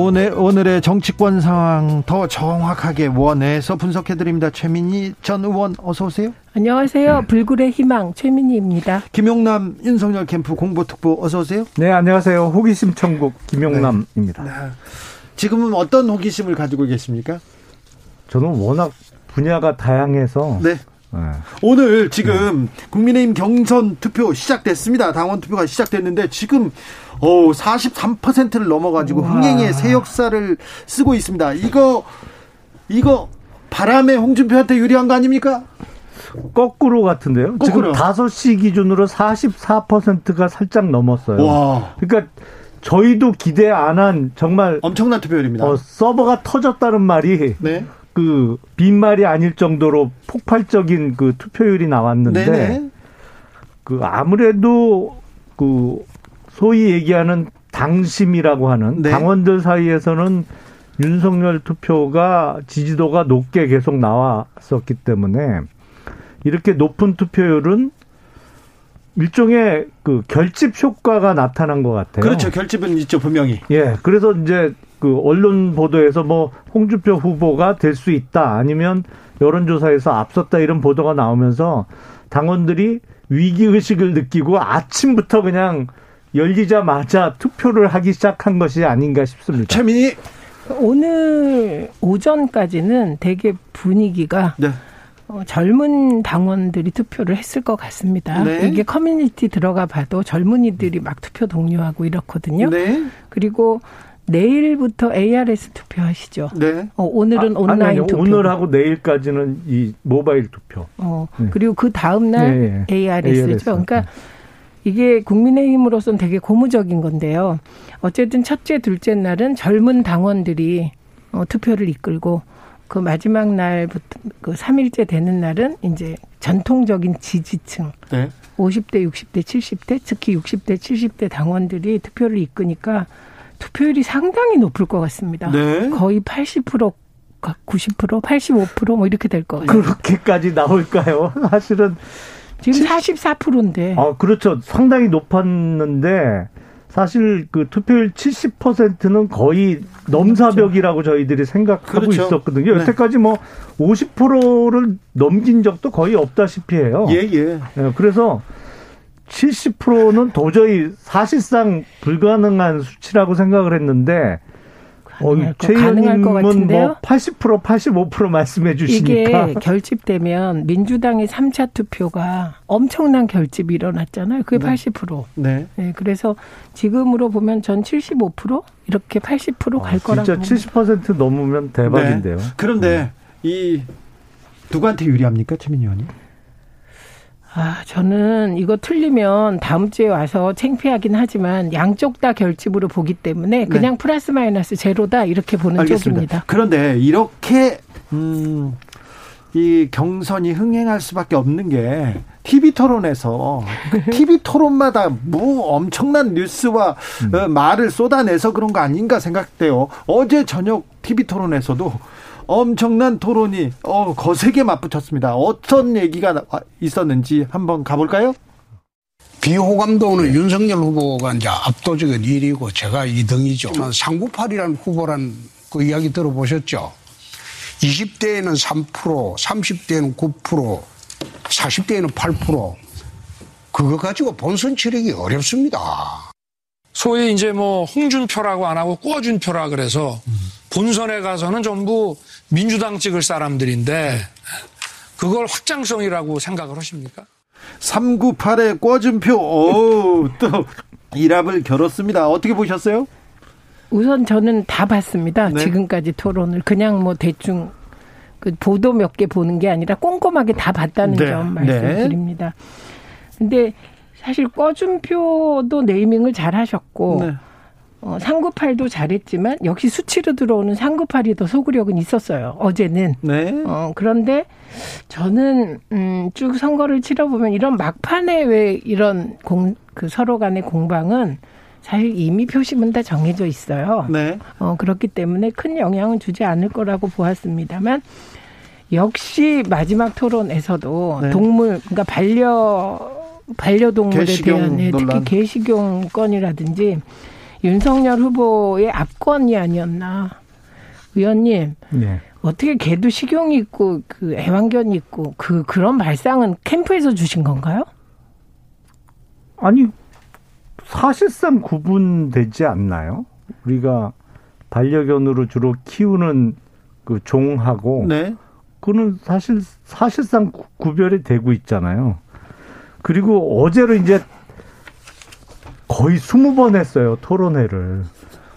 오늘, 오늘의 정치권 상황 더 정확하게 원해서 분석해드립니다. 최민희 전 의원 어서 오세요. 안녕하세요. 불굴의 희망 최민희입니다. 김용남 윤석열 캠프 공보특보 어서 오세요. 네 안녕하세요. 호기심 천국 김용남입니다. 네. 지금은 어떤 호기심을 가지고 계십니까? 저는 워낙 분야가 다양해서 네. 네. 오늘 지금 네. 국민의힘 경선 투표 시작됐습니다. 당원 투표가 시작됐는데 지금 어 43%를 넘어가지고 흥행의 새 역사를 쓰고 있습니다. 이거 이거 바람에 홍준표한테 유리한 거 아닙니까? 거꾸로 같은데요. 거꾸로. 지금 5시 기준으로 44%가 살짝 넘었어요. 와. 그러니까 저희도 기대 안 한 정말 엄청난 투표율입니다. 어, 서버가 터졌다는 말이 네. 그 빈말이 아닐 정도로 폭발적인 그 투표율이 나왔는데 네네. 그 아무래도 그 소위 얘기하는 당심이라고 하는 네. 당원들 사이에서는 윤석열 투표가 지지도가 높게 계속 나왔었기 때문에 이렇게 높은 투표율은 일종의 그 결집 효과가 나타난 것 같아요. 그렇죠. 결집은 있죠, 분명히. 예. 그래서 이제 그 언론 보도에서 뭐 홍준표 후보가 될 수 있다 아니면 여론조사에서 앞섰다 이런 보도가 나오면서 당원들이 위기 의식을 느끼고 아침부터 그냥 열리자마자 투표를 하기 시작한 것이 아닌가 싶습니다. 최민희 오늘 오전까지는 되게 분위기가 네. 어, 젊은 당원들이 투표를 했을 것 같습니다. 네. 이게 커뮤니티 들어가 봐도 젊은이들이 막 투표 독려하고 이렇거든요. 네. 그리고 내일부터 ARS 투표하시죠. 네. 어, 오늘은 아, 온라인 아니, 투표. 오늘하고 내일까지는 이 모바일 투표. 어, 네. 그리고 그 다음 날 네. ARS죠. ARS. 그러니까 이게 국민의힘으로서는 되게 고무적인 건데요. 어쨌든 첫째, 둘째 날은 젊은 당원들이 어, 투표를 이끌고 그 마지막 날부터 그 3일째 되는 날은 이제 전통적인 지지층 네. 50대, 60대, 70대, 특히 60대, 70대 당원들이 투표를 이끄니까 투표율이 상당히 높을 것 같습니다. 네. 거의 80% 90%, 85%뭐 이렇게 될것 같아요. 그렇게까지 나올까요? 사실은 지금 44%인데. 아, 그렇죠. 상당히 높았는데 사실 그 투표율 70%는 거의 넘사벽이라고 저희들이 생각하고 그렇죠. 있었거든요. 네. 여태까지 뭐 50%를 넘긴 적도 거의 없다시피 해요. 예, 예. 네, 그래서 70%는 도저히 사실상 불가능한 수치라고 생각을 했는데 어, 가능할 것 같은데요. 뭐80% 85% 말씀해 주시니까 이게 결집되면 민주당의 3차 투표가 엄청난 결집이 일어났잖아요. 그게 네. 80%. 네. 네. 그래서 지금으로 보면 전 75% 이렇게 80%갈 아, 거라고. 진짜 70% 넘으면 대박인데요. 네. 그런데 네. 이 누구한테 유리합니까, 최민희 의원님? 아, 저는 이거 틀리면 다음 주에 와서 창피하긴 하지만 양쪽 다 결집으로 보기 때문에 그냥 네. 플러스 마이너스 제로다 이렇게 보는 알겠습니다. 쪽입니다. 그런데 이렇게 음, 이 경선이 흥행할 수밖에 없는 게 TV 토론에서 TV 토론마다 뭐 엄청난 뉴스와 음. 어, 말을 쏟아내서 그런 거 아닌가 생각돼요. 어제 저녁 TV 토론에서도 엄청난 토론이 어, 거세게 맞붙었습니다. 어떤 얘기가 있었는지 한번 가볼까요? 비호감도는 윤석열 후보가 이제 압도적인 1위고 제가 2등이죠. 상구팔이라는 후보란 그 이야기 들어보셨죠? 20대에는 3%, 30대에는 9%, 40대에는 8%. 그거 가지고 본선 치르기 어렵습니다. 소위 이제 뭐 홍준표라고 안 하고 꿔준표라 그래서 본선에 가서는 전부 민주당 찍을 사람들인데 그걸 확장성이라고 생각을 하십니까? 398의 꿔준표, 오, 또 일합을 겨뤘습니다. 어떻게 보셨어요? 우선 저는 다 봤습니다. 네. 지금까지 토론을 그냥 뭐 대충 그 보도 몇 개 보는 게 아니라 꼼꼼하게 다 봤다는 네. 점 말씀드립니다. 네. 근데 사실 꿔준표도 네이밍을 잘 하셨고 네. 어, 상구팔도 잘했지만 역시 수치로 들어오는 상구팔이 더 소구력은 있었어요. 어제는. 네. 어, 그런데 저는 음, 쭉 선거를 치러보면 이런 막판에 왜 이런 공, 그 서로 간의 공방은 사실 이미 표심은 다 정해져 있어요. 네. 어, 그렇기 때문에 큰 영향은 주지 않을 거라고 보았습니다만 역시 마지막 토론에서도 네. 동물, 그러니까 반려 반려동물에 대한 네, 특히 개식용 건이라든지 윤석열 후보의 압권이 아니었나. 의원님, 네. 어떻게 개도 식용이 있고 그 애완견이 있고 그 그런 발상은 캠프에서 주신 건가요? 아니 사실상 구분되지 않나요? 우리가 반려견으로 주로 키우는 그 종하고 네. 그거는 사실 사실상 구별이 되고 있잖아요. 그리고 어제로 이제 거의 스무 번 했어요 토론회를.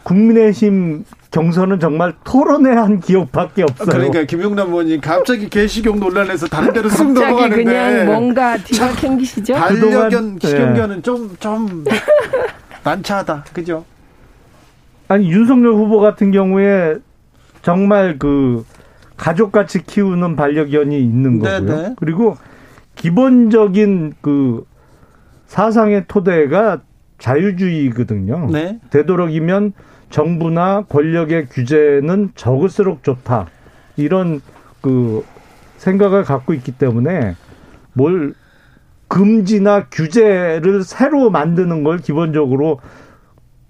국민의힘 경선은 정말 토론회 한 기억밖에 없어요. 그러니까 김용남 의원님 갑자기 개식용 논란에서 다른 데로 쓱 넘어가는데 그냥 뭔가 뒤가 캥기시죠? 반려견 식용견은 좀좀 좀 난처하다, 그죠? 아니 윤석열 후보 같은 경우에 정말 그 가족같이 키우는 반려견이 있는 거고요. 네네. 그리고 기본적인 그 사상의 토대가 자유주의거든요. 네. 되도록이면 정부나 권력의 규제는 적을수록 좋다. 이런 그 생각을 갖고 있기 때문에 뭘 금지나 규제를 새로 만드는 걸 기본적으로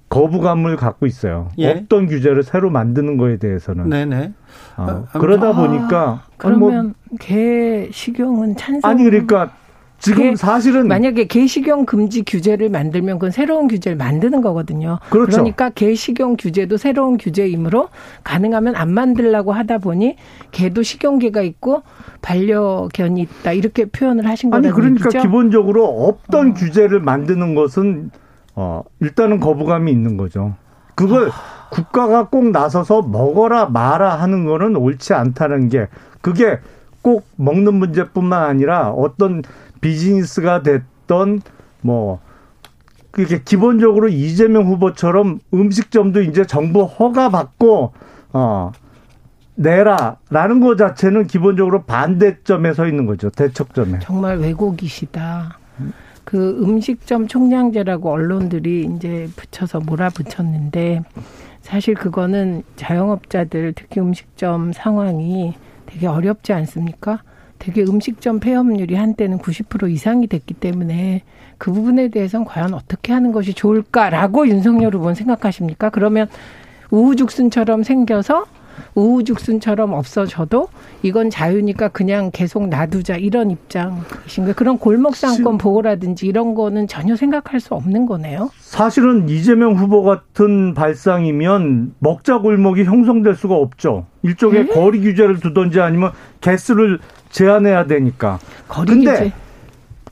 거부감을 갖고 있어요. 예. 없던 규제를 새로 만드는 거에 대해서는. 네네. 어, 그러다 아, 보니까 그러면 뭐, 개 식용은 찬성. 아니 그러니까 지금 사실은 만약에 개식용 금지 규제를 만들면 그건 새로운 규제를 만드는 거거든요. 그렇죠. 그러니까 개식용 규제도 새로운 규제이므로 가능하면 안 만들라고 하다 보니 개도 식용개가 있고 반려견이 있다 이렇게 표현을 하신 거예요. 아니 그러니까 얘기죠? 기본적으로 없던 어. 규제를 만드는 것은 어 일단은 거부감이 있는 거죠. 그걸 아. 국가가 꼭 나서서 먹어라 마라 하는 거는 옳지 않다는 게 그게 꼭 먹는 문제뿐만 아니라 어떤 비즈니스가 됐던 뭐 그게 기본적으로 이재명 후보처럼 음식점도 이제 정부 허가 받고 어 내라라는 것 자체는 기본적으로 반대점에 서 있는 거죠 대척점에 정말 왜곡이시다. 그 음식점 총량제라고 언론들이 이제 붙여서 몰아붙였는데 사실 그거는 자영업자들 특히 음식점 상황이 되게 어렵지 않습니까? 되게 음식점 폐업률이 한때는 90% 이상이 됐기 때문에 그 부분에 대해서는 과연 어떻게 하는 것이 좋을까라고 윤석열 후보는 생각하십니까? 그러면 우후죽순처럼 생겨서 우후죽순처럼 없어져도 이건 자유니까 그냥 계속 놔두자 이런 입장이신가요? 그런 골목상권 보호라든지 이런 거는 전혀 생각할 수 없는 거네요. 사실은 이재명 후보 같은 발상이면 먹자 골목이 형성될 수가 없죠. 일종의 네? 거리 규제를 두든지 아니면 개수를 제한해야 되니까. 거리 근데 규제.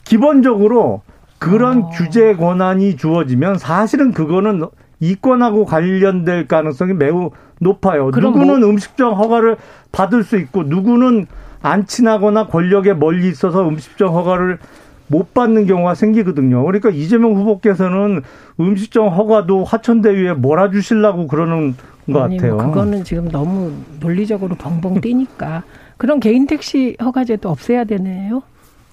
기본적으로 그런 어. 규제 권한이 주어지면 사실은 그거는 이권하고 관련될 가능성이 매우 높아요. 누구는 뭐. 음식점 허가를 받을 수 있고 누구는 안 친하거나 권력에 멀리 있어서 음식점 허가를 못 받는 경우가 생기거든요. 그러니까 이재명 후보께서는 음식점 허가도 화천대유에 몰아주시려고 그러는 것 아니, 같아요. 뭐 그거는 지금 너무 논리적으로 벙벙 뛰니까 그런 개인 택시 허가제도 없애야 되네요.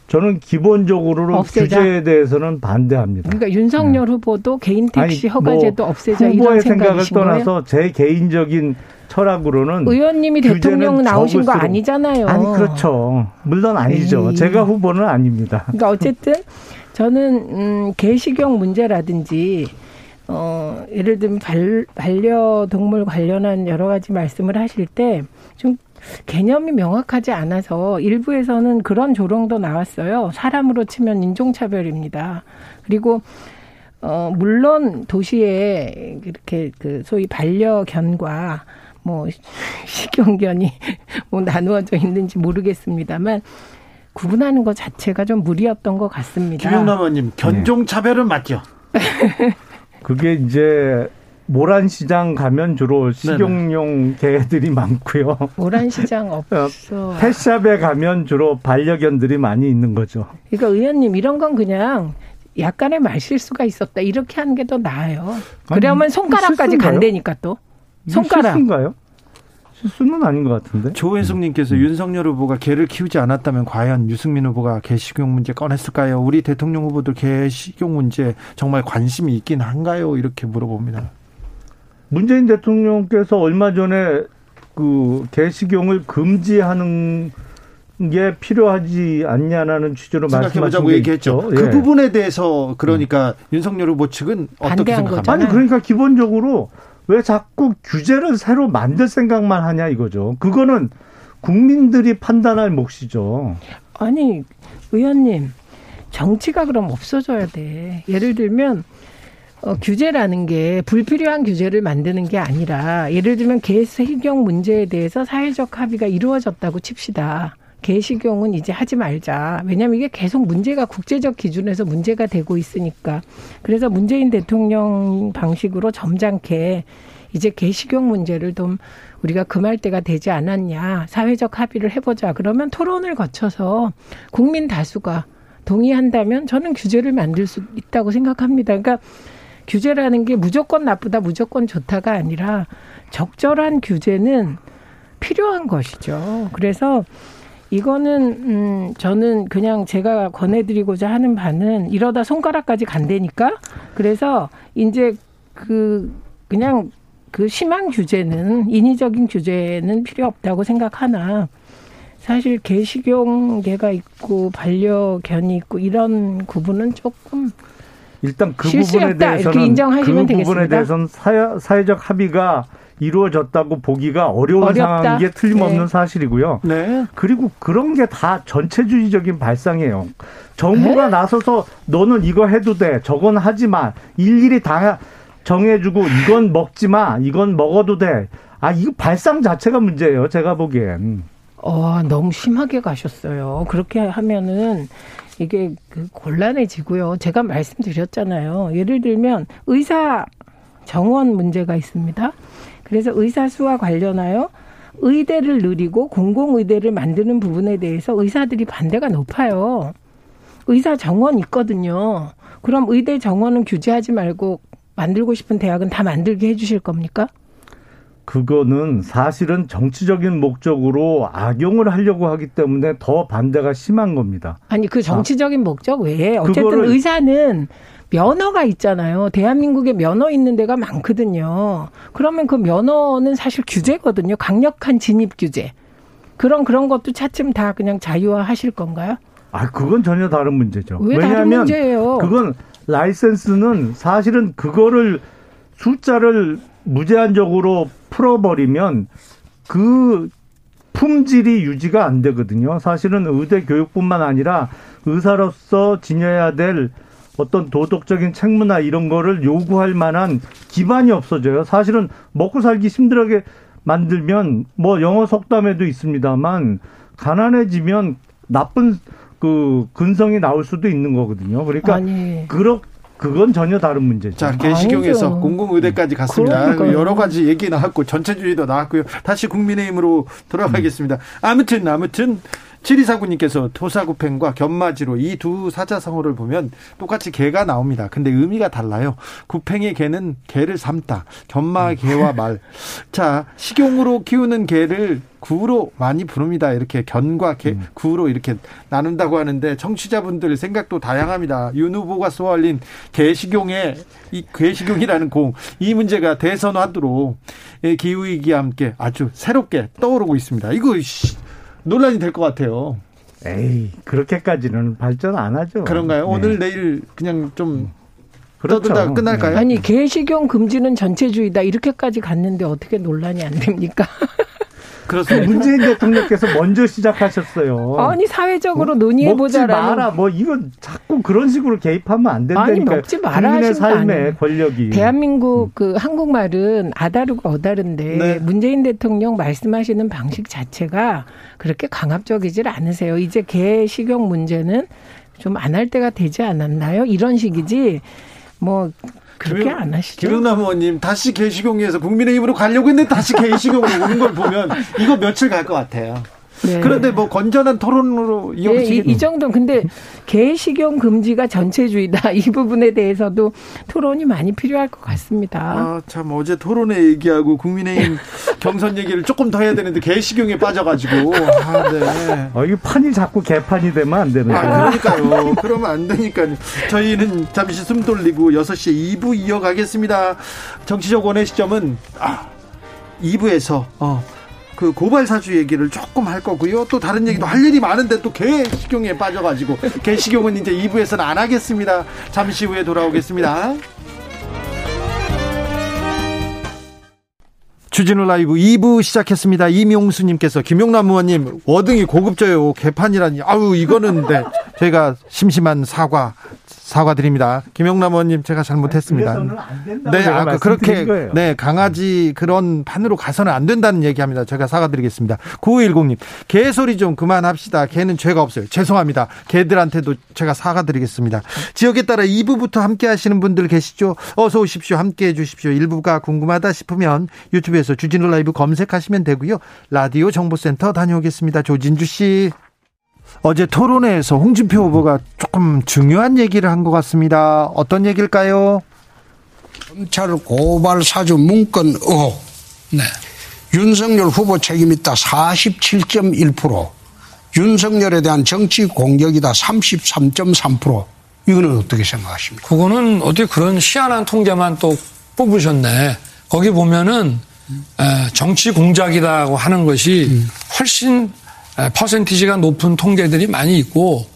저는 기본적으로는 없애자. 규제에 대해서는 반대합니다. 그러니까 윤석열 네. 후보도 개인 택시 아니, 뭐 허가제도 뭐 없애자 이런 생각을 떠나서? 제 개인적인 철학으로는 의원님이 대통령 나오신 거 아니잖아요. 아니 그렇죠. 물론 아니죠. 에이. 제가 후보는 아닙니다. 그러니까 어쨌든 저는 음, 개식용 문제라든지 어, 예를 들면 발, 반려동물 관련한 여러 가지 말씀을 하실 때 좀 개념이 명확하지 않아서 일부에서는 그런 조롱도 나왔어요. 사람으로 치면 인종차별입니다. 그리고 어 물론 도시에 이렇게 그 소위 반려견과 뭐 식용견이 뭐 나누어져 있는지 모르겠습니다만 구분하는 것 자체가 좀 무리였던 것 같습니다. 김용남 의원님 견종 차별은 네. 맞죠? 그게 이제 모란시장 가면 주로 식용용 개들이 많고요. 모란시장 없어. 펫샵에 가면 주로 반려견들이 많이 있는 거죠. 그러니까 의원님 이런 건 그냥 약간의 말실수가 있었다 이렇게 하는 게 더 나아요. 그러면 손가락까지 간다니까 또 손가락. 실수인가요? 실수는 아닌 것 같은데. 조혜숙님께서 음. 윤석열 후보가 개를 키우지 않았다면 과연 유승민 후보가 개식용 문제 꺼냈을까요? 우리 대통령 후보들 개식용 문제 정말 관심이 있긴 한가요? 이렇게 물어봅니다. 문재인 대통령께서 얼마 전에 그 개식용을 금지하는 게 필요하지 않냐라는 취지로 말씀하신 게 얘기했죠. 그 예. 부분에 대해서 그러니까 음. 윤석열 후보 측은 어떻게 생각합니까? 아니 그러니까 기본적으로 왜 자꾸 규제를 새로 만들 생각만 하냐 이거죠. 그거는 국민들이 판단할 몫이죠. 아니 의원님 정치가 그럼 없어져야 돼. 예를 들면 어, 규제라는 게 불필요한 규제를 만드는 게 아니라 예를 들면 개세경 문제에 대해서 사회적 합의가 이루어졌다고 칩시다. 개식용은 이제 하지 말자. 왜냐하면 이게 계속 문제가 국제적 기준에서 문제가 되고 있으니까. 그래서 문재인 대통령 방식으로 점잖게 이제 개식용 문제를 좀 우리가 금할 때가 되지 않았냐. 사회적 합의를 해보자. 그러면 토론을 거쳐서 국민 다수가 동의한다면 저는 규제를 만들 수 있다고 생각합니다. 그러니까 규제라는 게 무조건 나쁘다, 무조건 좋다가 아니라 적절한 규제는 필요한 것이죠. 그래서 이거는 음 저는 그냥 제가 권해드리고자 하는 바는 이러다 손가락까지 간다니까 그래서 이제 그 그냥 그 심한 규제는 인위적인 규제는 필요 없다고 생각하나 사실 개식용개가 있고 반려견이 있고 이런 구분은 조금 일단 그 부분에 대해서는 인정하시면 그 되겠습니다. 부분에 대해서는 사회, 사회적 합의가 이루어졌다고 보기가 어려운 어렵다. 상황인 게 틀림없는 네. 사실이고요. 네. 그리고 그런 게 다 전체주의적인 발상이에요. 정부가 네? 나서서 너는 이거 해도 돼, 저건 하지 마, 일일이 다 정해주고 이건 먹지 마, 이건 먹어도 돼. 아, 이거 발상 자체가 문제예요. 제가 보기엔. 어, 너무 심하게 가셨어요. 그렇게 하면은 이게 그 곤란해지고요. 제가 말씀드렸잖아요. 예를 들면 의사 정원 문제가 있습니다. 그래서 의사 수와 관련하여 의대를 늘리고 공공의대를 만드는 부분에 대해서 의사들이 반대가 높아요. 의사 정원 있거든요. 그럼 의대 정원은 규제하지 말고 만들고 싶은 대학은 다 만들게 해주실 겁니까? 그거는 사실은 정치적인 목적으로 악용을 하려고 하기 때문에 더 반대가 심한 겁니다. 아니 그 정치적인 아. 목적 외에 어쨌든 의사는 면허가 있잖아요. 대한민국에 면허 있는 데가 많거든요. 그러면 그 면허는 사실 규제거든요. 강력한 진입 규제. 그런 그런 것도 차츰 다 그냥 자유화 하실 건가요? 아, 그건 전혀 다른 문제죠. 왜 다른 문제예요? 그건 라이센스는 사실은 그거를 숫자를 무제한적으로 풀어버리면 그 품질이 유지가 안 되거든요. 사실은 의대 교육뿐만 아니라 의사로서 지녀야 될 어떤 도덕적인 책무나 이런 거를 요구할 만한 기반이 없어져요. 사실은 먹고 살기 힘들게 만들면 뭐 영어 속담에도 있습니다만 가난해지면 나쁜 그 근성이 나올 수도 있는 거거든요. 그러니까 아니. 그렇 그건 전혀 다른 문제죠. 자, 개시경에서 공공의대까지 갔습니다. 그러니까요. 여러 가지 얘기 나왔고 전체주의도 나왔고요. 다시 국민의힘으로 돌아가겠습니다. 아무튼 아무튼 7249님께서 토사구팽과 견마지로 이 두 사자성어를 보면 똑같이 개가 나옵니다. 근데 의미가 달라요. 구팽의 개는 개를 삼다. 견마 개와 말. 자, 식용으로 키우는 개를 구로 많이 부릅니다. 이렇게 견과 개, 음. 구로 이렇게 나눈다고 하는데 청취자분들 생각도 다양합니다. 윤 후보가 쏘아올린 개식용의 이 개식용이라는 공 이 문제가 대선 화두로 기후 위기와 함께 아주 새롭게 떠오르고 있습니다. 이거 논란이 될 것 같아요. 에이 그렇게까지는 발전 안 하죠. 그런가요? 네. 오늘 내일 그냥 좀 음. 그렇죠. 떠들다 끝날까요? 네. 아니 개식용 금지는 전체주의다 이렇게까지 갔는데 어떻게 논란이 안 됩니까? 그렇습니다. 문재인 대통령께서 먼저 시작하셨어요. 아니 사회적으로 뭐, 논의해 보자라는. 먹지 마라. 뭐 이건 자꾸 그런 식으로 개입하면 안 된다니까. 아니 먹지 마라 국민의 삶의 권력이. 대한민국 음. 그 한국말은 아다르고 어다른데 네. 문재인 대통령 말씀하시는 방식 자체가 그렇게 강압적이질 않으세요. 이제 개 식용 문제는 좀 안 할 때가 되지 않았나요? 이런 식이지. 뭐 그렇게 김영, 안 하시죠? 김영남 의원님 다시 개시공에서 국민의힘으로 가려고 했는데 다시 개시공으로 오는 걸 보면 이거 며칠 갈 것 같아요. 네. 그런데 뭐 건전한 토론으로 이어지겠 네, 이, 이 정도 근데 개식용 금지가 전체주의다 이 부분에 대해서도 토론이 많이 필요할 것 같습니다. 아, 참 어제 토론회 얘기하고 국민의힘 경선 얘기를 조금 더 해야 되는데 개식용에 빠져가지고 아, 네. 어, 이 판이 자꾸 개판이 되면 안 되는 거예요. 아, 그러니까요. 그러면 안 되니까요. 저희는 잠시 숨 돌리고 6시에 2부 이어가겠습니다. 정치적 원의 시점은 아, 2부에서 어. 그 고발 사주 얘기를 조금 할 거고요. 또 다른 얘기도 할 일이 많은데 또 개식용에 빠져가지고 개식용은 이제 2부에서는 안 하겠습니다. 잠시 후에 돌아오겠습니다. 주진우 라이브 2부 시작했습니다. 이명수님께서 김용남 의원님 워딩이 고급져요. 개판이라니. 아우 이거는 네, 저희가 심심한 사과 사과드립니다. 김영남 의원님 제가 잘못했습니다. 네, 아, 그 그렇게 네 강아지 그런 판으로 가서는 안 된다는 얘기합니다. 제가 사과드리겠습니다. 9510님 개 소리 좀 그만합시다. 개는 죄가 없어요. 죄송합니다. 개들한테도 제가 사과드리겠습니다. 지역에 따라 2부부터 함께 하시는 분들 계시죠? 어서 오십시오. 함께 해 주십시오. 1부가 궁금하다 싶으면 유튜브에서 주진우 라이브 검색하시면 되고요. 라디오 정보센터 다녀오겠습니다. 조진주 씨. 어제 토론회에서 홍준표 후보가 조금 중요한 얘기를 한 것 같습니다. 어떤 얘기일까요? 검찰 고발 사주 문건 의혹. 네. 윤석열 후보 책임 있다 47.1%. 윤석열에 대한 정치 공격이다 33.3%. 이거는 어떻게 생각하십니까? 그거는 어떻게 그런 희한한 통계만 또 뽑으셨네. 거기 보면은 정치 공작이라고 하는 것이 음. 훨씬 퍼센티지가 높은 통계들이 많이 있고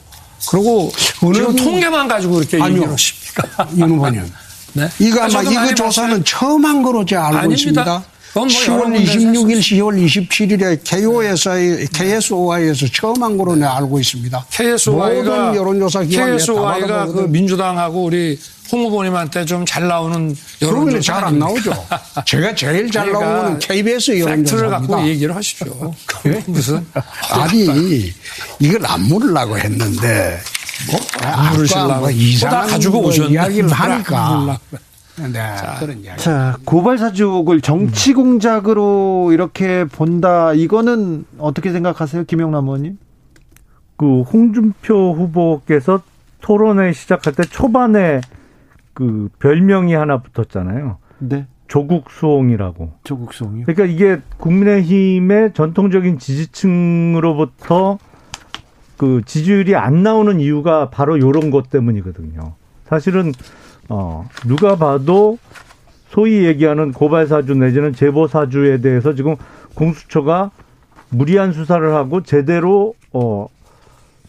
그리고 지금 통계만 가지고 이렇게 아니요. 얘기를 하십니까? 윤 후보님. 네? 이거 아마 이거 조사는 처음 한 거로 제가 알고 아닙니다. 있습니다. 뭐 10월 26일, 10월 27일에 KO에서의 KSOI에서 처음 한 거로 내가 알고 있습니다. KSOI가 모든 여론조사 기관 KSOI가 그 민주당하고 우리 홍 후보님한테 좀 잘 나오는 여론조사 잘안 나오죠. 제가 제일 잘 그러니까 나오는 KBS 여론조사입니다. 팩트를 갖고 얘기를 하시죠. 네? 무슨 아니 이걸 안 물으려고 했는데 뭐안 물으시려고 뭐 이상한 가지고 오셨는 이야기를 하니까. 네, 자, 그런 이야기. 자, 고발 사주를 정치 공작으로 이렇게 본다. 이거는 어떻게 생각하세요, 김영남 의원님? 그 홍준표 후보께서 토론회 시작할 때 초반에 그 별명이 하나 붙었잖아요. 네. 조국 수홍이라고. 조국 수홍이. 그러니까 이게 국민의힘의 전통적인 지지층으로부터 그 지지율이 안 나오는 이유가 바로 요런 것 때문이거든요. 사실은 어 누가 봐도 소위 얘기하는 고발 사주 내지는 제보 사주에 대해서 지금 공수처가 무리한 수사를 하고 제대로 어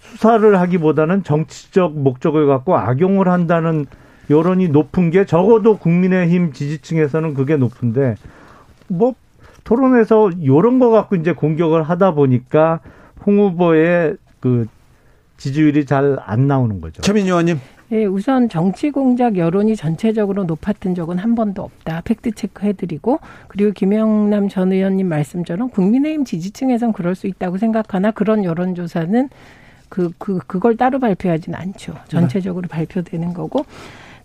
수사를 하기보다는 정치적 목적을 갖고 악용을 한다는 여론이 높은 게 적어도 국민의힘 지지층에서는 그게 높은데 뭐 토론에서 요런 거 갖고 이제 공격을 하다 보니까 홍 후보의 그 지지율이 잘 안 나오는 거죠. 최민 의원님. 예, 우선 정치 공작 여론이 전체적으로 높았던 적은 한 번도 없다. 팩트 체크 해드리고 그리고 김영남 전 의원님 말씀처럼 국민의힘 지지층에선 그럴 수 있다고 생각하나 그런 여론조사는 그, 그, 그걸 따로 발표하지는 않죠. 전체적으로 네. 발표되는 거고.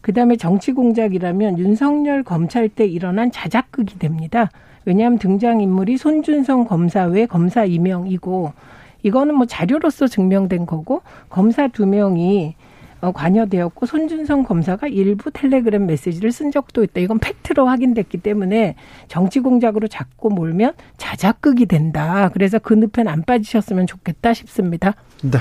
그 다음에 정치 공작이라면 윤석열 검찰 때 일어난 자작극이 됩니다. 왜냐하면 등장인물이 손준성 검사 외 검사 이명이고 이거는 뭐 자료로서 증명된 거고 검사 두 명이 어, 관여되었고 손준성 검사가 일부 텔레그램 메시지를 쓴 적도 있다. 이건 팩트로 확인됐기 때문에 정치 공작으로 자꾸 몰면 자작극이 된다. 그래서 그 늪엔 안 빠지셨으면 좋겠다 싶습니다. 네.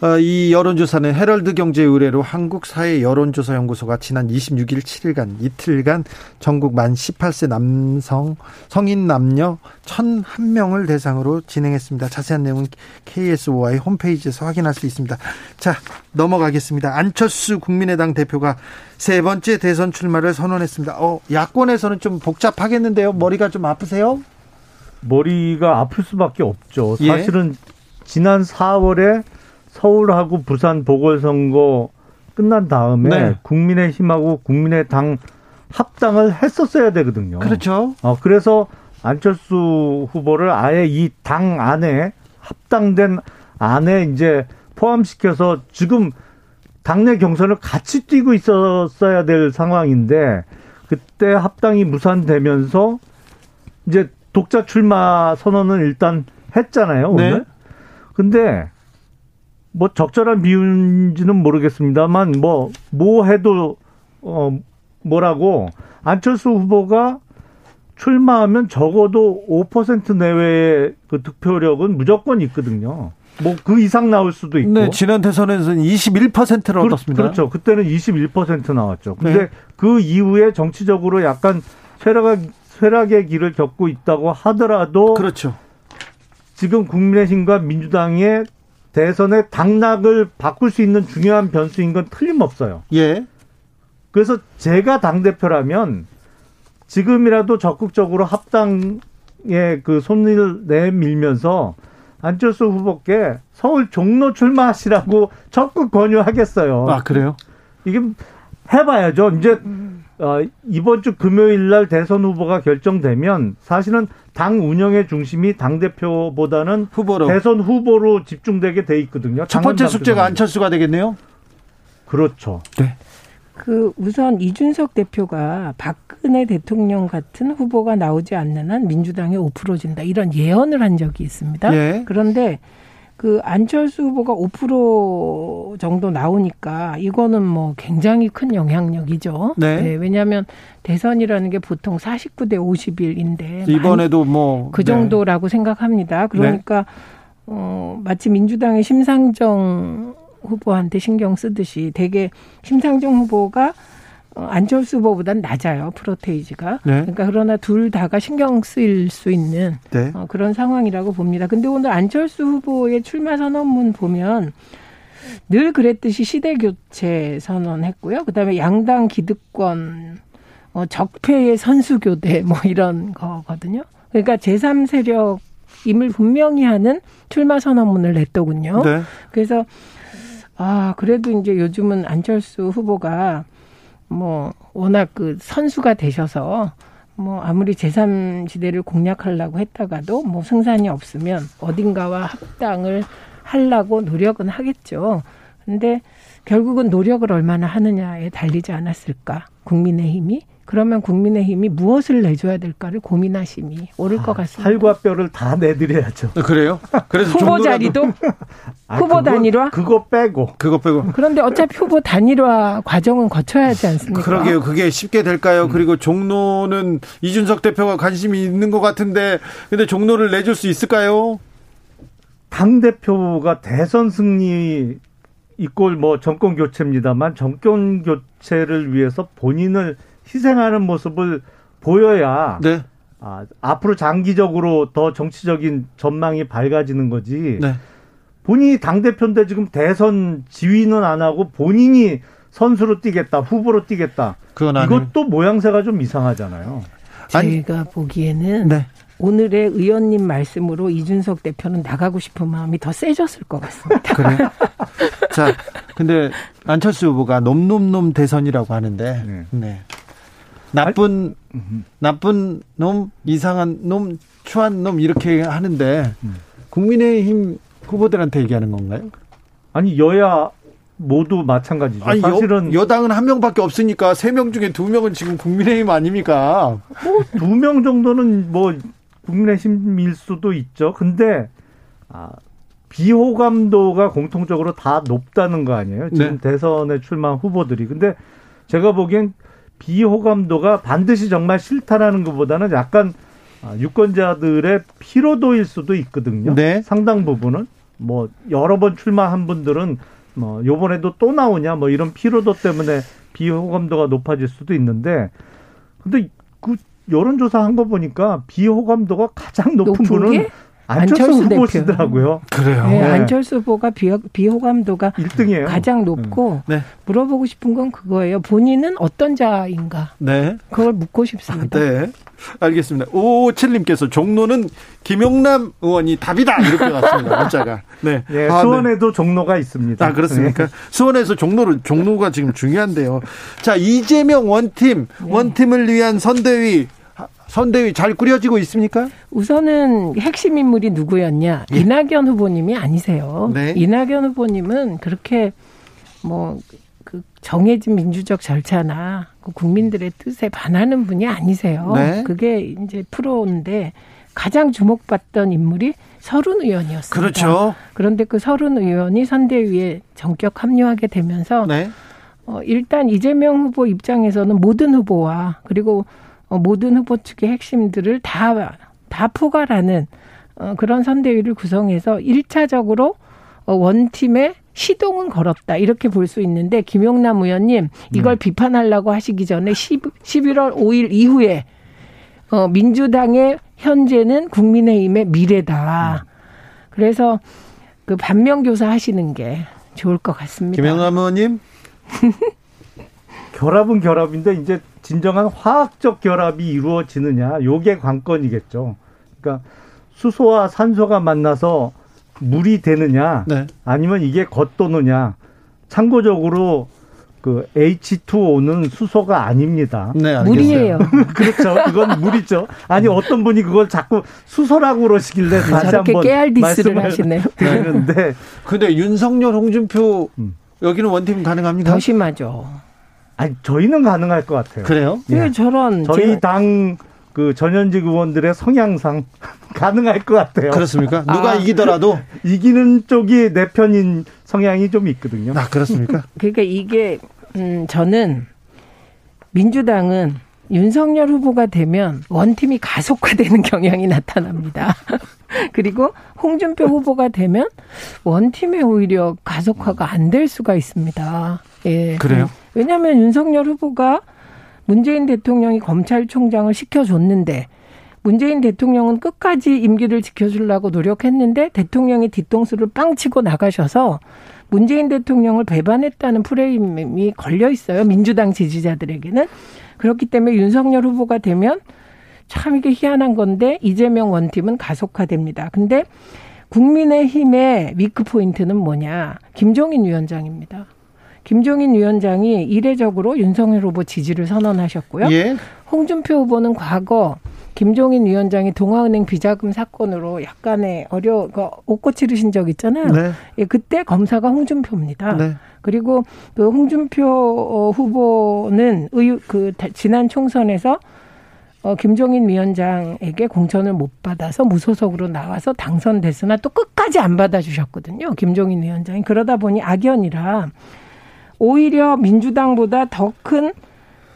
어, 이 여론조사는 헤럴드 경제 의뢰로 한국사회 여론조사연구소가 지난 26일 7일간 이틀간 전국 만 18세 남성 성인 남녀 1,001명을 대상으로 진행했습니다. 자세한 내용은 KSOI 홈페이지에서 확인할 수 있습니다. 자, 넘어가겠습니다. 안철수 국민의당 대표가 세 번째 대선 출마를 선언했습니다. 어, 야권에서는 좀 복잡하겠는데요. 머리가 좀 아프세요? 머리가 아플 수밖에 없죠. 예. 사실은 예? 지난 4월에 서울하고 부산 보궐선거 끝난 다음에 네. 국민의힘하고 국민의당 합당을 했었어야 되거든요. 그렇죠. 어, 그래서 안철수 후보를 아예 이 당 안에 합당된 안에 이제 포함시켜서 지금 당내 경선을 같이 뛰고 있었어야 될 상황인데 그때 합당이 무산되면서 이제 독자 출마 선언은 일단 했잖아요. 오늘. 네. 근데 뭐 적절한 비율인지는 모르겠습니다만 뭐뭐 뭐 해도 어 뭐라고 안철수 후보가 출마하면 적어도 5% 내외의 그 득표력은 무조건 있거든요. 뭐 그 이상 나올 수도 있고. 네, 지난 대선에서는 21%를 그, 얻었습니다. 그렇죠. 그때는 21% 나왔죠. 근데 네. 그 이후에 정치적으로 약간 쇠락 쇠락의 길을 겪고 있다고 하더라도 그렇죠. 지금 국민의힘과 민주당의 대선의 당락을 바꿀 수 있는 중요한 변수인 건 틀림없어요. 예. 그래서 제가 당대표라면 지금이라도 적극적으로 합당에 그 손을 내밀면서 안철수 후보께 서울 종로 출마하시라고 적극 권유하겠어요. 아, 그래요? 이게 해봐야죠. 이제 어, 이번 주 금요일 날 대선 후보가 결정되면 사실은 당 운영의 중심이 당 대표보다는 후보로 대선 후보로 집중되게 돼 있거든요. 첫 번째 숙제가 안철수가 되겠네요. 그렇죠. 네. 그 우선 이준석 대표가 박근혜 대통령 같은 후보가 나오지 않는 한 민주당이 5% 진다 이런 예언을 한 적이 있습니다. 예. 그런데 그 안철수 후보가 5% 정도 나오니까 이거는 뭐 굉장히 큰 영향력이죠. 네. 네 왜냐하면 대선이라는 게 보통 49대 51인데 이번에도 뭐 그 정도라고 네. 생각합니다. 그러니까 네. 어 마치 민주당의 심상정 후보한테 신경 쓰듯이 되게 심상정 후보가 어, 안철수 후보보다는 낮아요 프로테이지가. 네. 그러니까 그러나 둘 다가 신경 쓰일 수 있는 네. 어, 그런 상황이라고 봅니다. 근데 오늘 안철수 후보의 출마 선언문 보면 늘 그랬듯이 시대 교체 선언했고요. 그다음에 양당 기득권 어, 적폐의 선수 교대 뭐 이런 거거든요. 그러니까 제3 세력 임을 분명히 하는 출마 선언문을 냈더군요. 네. 그래서 아 그래도 이제 요즘은 안철수 후보가 뭐 워낙 그 선수가 되셔서 뭐 아무리 제3지대를 공략하려고 했다가도 뭐 승산이 없으면 어딘가와 합당을 하려고 노력은 하겠죠. 근데 결국은 노력을 얼마나 하느냐에 달리지 않았을까 국민의힘이 그러면 국민의힘이 무엇을 내줘야 될까를 고민하심이 옳을 아, 것 같습니다. 살과 뼈를 다 내드려야죠. 아, 그래요? 그래서 후보 자리도 아, 후보 그거, 단일화 그거 빼고 그거 빼고. 그런데 어차피 후보 단일화 과정은 거쳐야 하지 않습니까? 그러게요. 그게 쉽게 될까요? 음. 그리고 종로는 이준석 대표가 관심이 있는 것 같은데 근데 종로를 내줄 수 있을까요? 당 대표가 대선 승리 이꼴 뭐 정권 교체입니다만 정권 교체를 위해서 본인을 희생하는 모습을 보여야 네. 아, 앞으로 장기적으로 더 정치적인 전망이 밝아지는 거지. 네. 본인이 당 대표인데 지금 대선 지휘는 안 하고 본인이 선수로 뛰겠다, 후보로 뛰겠다. 그건 이것도 모양새가 좀 이상하잖아요. 제가 보기에는 네. 오늘의 의원님 말씀으로 이준석 대표는 나가고 싶은 마음이 더 세졌을 것 같습니다. 그래. 자, 근데 안철수 후보가 놈놈놈 대선이라고 하는데, 네. 네. 나쁜 나쁜 놈, 이상한 놈, 추한 놈 이렇게 하는데 국민의힘 후보들한테 얘기하는 건가요? 아니 여야 모두 마찬가지죠. 아니, 사실은 여, 당은한 명밖에 없으니까 세 명 중에 두 명은 지금 국민의힘 아닙니까? 뭐 두 명 정도는 뭐 국민의힘일 수도 있죠. 근데 아, 비호감도가 공통적으로 다 높다는 거 아니에요? 지금 네. 대선에 출마한 후보들이. 근데 제가 보기엔 비호감도가 반드시 정말 싫다라는 것보다는 약간 아, 유권자들의 피로도일 수도 있거든요. 네. 상당 부분은 뭐 여러 번 출마한 분들은 뭐 요번에도 또 나오냐 뭐 이런 피로도 때문에 비호감도가 높아질 수도 있는데 근데 그 여론조사 한 거 보니까 비호감도가 가장 높은 분은 안철수, 안철수 후보시더라고요. 그래요. 네, 네. 안철수 후보가 비호, 비호감도가 1등이에요. 가장 높고 네. 물어보고 싶은 건 그거예요. 본인은 어떤 자인가? 네. 그걸 묻고 싶습니다. 네. 알겠습니다. 오칠님께서 종로는 김용남 의원이 답이다 이렇게 왔습니다. 문자가. 네. 네 아, 수원에도 네. 종로가 있습니다. 아 그렇습니까? 네. 수원에서 종로를 종로가 지금 중요한데요. 자 이재명 원팀 네. 원팀을 위한 선대위 선대위 잘 꾸려지고 있습니까? 우선은 핵심 인물이 누구였냐? 예. 이낙연 후보님이 아니세요. 네. 이낙연 후보님은 그렇게 뭐 그 정해진 민주적 절차나 그 국민들의 뜻에 반하는 분이 아니세요. 네. 그게 이제 프로인데 가장 주목받던 인물이 서른 의원이었습니다. 그렇죠. 그런데 그 서른 의원이 선대위에 전격 합류하게 되면서 네. 어, 일단 이재명 후보 입장에서는 모든 후보와 그리고 어, 모든 후보 측의 핵심들을 다, 다 포괄하는 어, 그런 선대위를 구성해서 일차적으로 어, 원팀에 시동은 걸었다. 이렇게 볼 수 있는데, 김용남 의원님, 이걸 네. 비판하려고 하시기 전에 10, 11월 5일 이후에, 어, 민주당의 현재는 국민의힘의 미래다. 그래서 그 반면교사 하시는 게 좋을 것 같습니다. 김영남 의원님? 결합은 결합인데 이제 진정한 화학적 결합이 이루어지느냐 요게 관건이겠죠. 그러니까 수소와 산소가 만나서 물이 되느냐 네. 아니면 이게 겉도느냐 참고적으로 그 H2O는 수소가 아닙니다. 네, 물이에요. 그렇죠. 그건 물이죠. 아니 어떤 분이 그걸 자꾸 수소라고 그러시길래 다시 한번 깨알 디스를 하시네요. 드리는데 근데 윤석열, 홍준표 음. 여기는 원팀 가능합니까? 더 심하죠. 아니 저희는 가능할 것 같아요. 그래요? 예. 저런 저희 당그 전현직 의원들의 성향상 가능할 것 같아요. 그렇습니까? 누가 아, 이기더라도 이기는 쪽이 내 편인 성향이 좀 있거든요. 아 그렇습니까? 그러니까 이게 음 저는 민주당은 윤석열 후보가 되면 원팀이 가속화되는 경향이 나타납니다. 그리고 홍준표 후보가 되면 원팀에 오히려 가속화가 안 될 수가 있습니다. 예. 그래요? 왜냐하면 윤석열 후보가 문재인 대통령이 검찰총장을 시켜줬는데 문재인 대통령은 끝까지 임기를 지켜주려고 노력했는데 대통령이 뒤통수를 빵 치고 나가셔서 문재인 대통령을 배반했다는 프레임이 걸려 있어요. 민주당 지지자들에게는. 그렇기 때문에 윤석열 후보가 되면 참 이게 희한한 건데 이재명 원팀은 가속화됩니다. 근데 국민의힘의 위크 포인트는 뭐냐? 김종인 위원장입니다. 김종인 위원장이 이례적으로 윤석열 후보 지지를 선언하셨고요. 예. 홍준표 후보는 과거 김종인 위원장이 동아은행 비자금 사건으로 약간의 어려 그 옷고 치르신 적 있잖아요. 네. 예, 그때 검사가 홍준표입니다. 네. 그리고 그 홍준표 어, 후보는 의, 그 지난 총선에서 어, 김종인 위원장에게 공천을 못 받아서 무소속으로 나와서 당선됐으나 또 끝까지 안 받아주셨거든요. 김종인 위원장이. 그러다 보니 악연이라 오히려 민주당보다 더 큰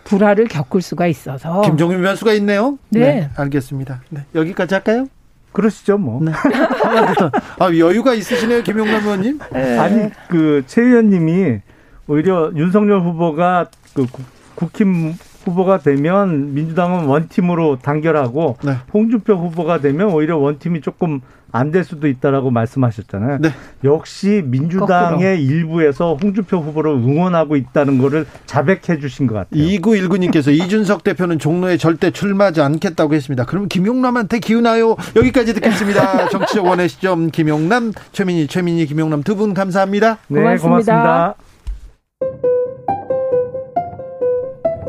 불화를 겪을 수가 있어서. 김종인 변수가 있네요. 네. 네 알겠습니다. 네, 여기까지 할까요? 그러시죠, 뭐. 네. 아, 여유가 있으시네요, 김용남 의원님. 네. 아니, 그, 최 의원님이 오히려 윤석열 후보가 그 국힘 후보가 되면 민주당은 원팀으로 단결하고 네. 홍준표 후보가 되면 오히려 원팀이 조금 안 될 수도 있다라고 말씀하셨잖아요. 네. 역시 민주당의 거꾸로. 일부에서 홍준표 후보를 응원하고 있다는 거를 자백해 주신 것 같아요. 2919님께서 이준석 대표는 종로에 절대 출마하지 않겠다고 했습니다. 그럼 김용남한테 기우나요? 여기까지 듣겠습니다. 정치적 원의 시점 김용남, 최민희, 최민희, 김용남 두 분 감사합니다. 네, 고맙습니다. 고맙습니다.